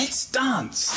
Let's dance.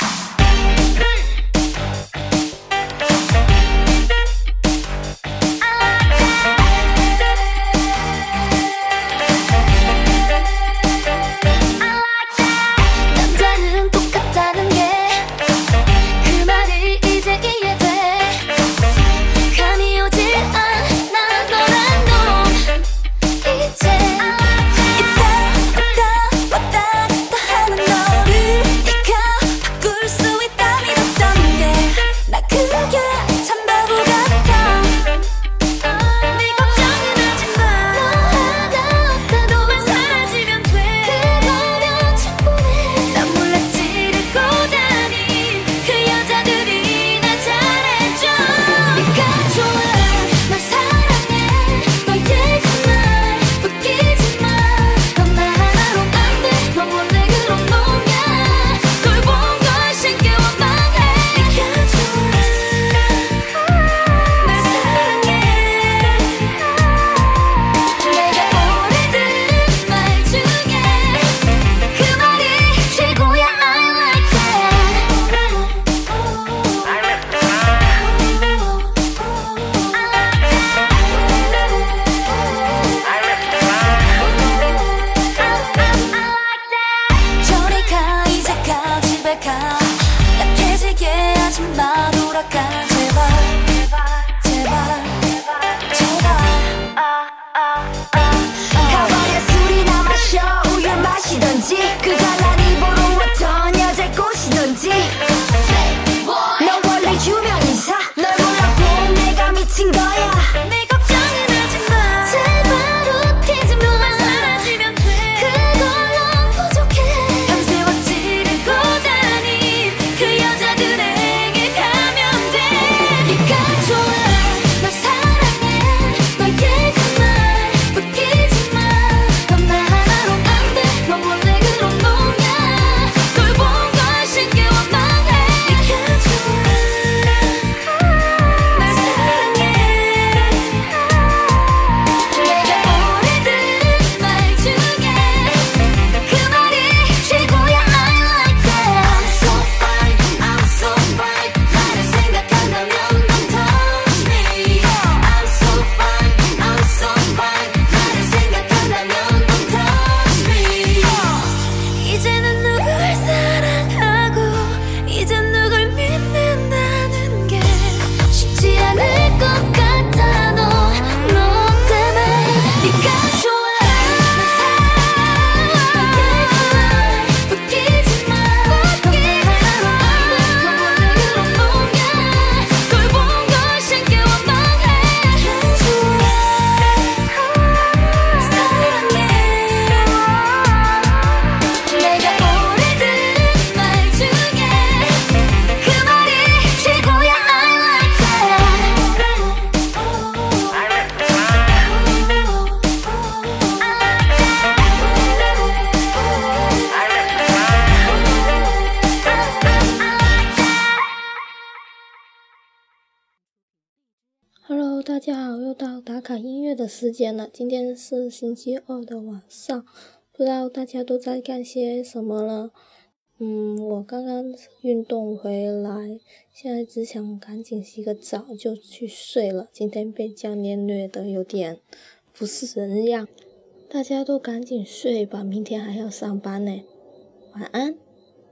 大家好，又到打卡音乐的时间了。今天是星期二的晚上，不知道大家都在干些什么呢？嗯，我刚刚运动回来，现在只想赶紧洗个澡就去睡了。今天被教练虐得有点不是人样，大家都赶紧睡吧，明天还要上班呢。晚安。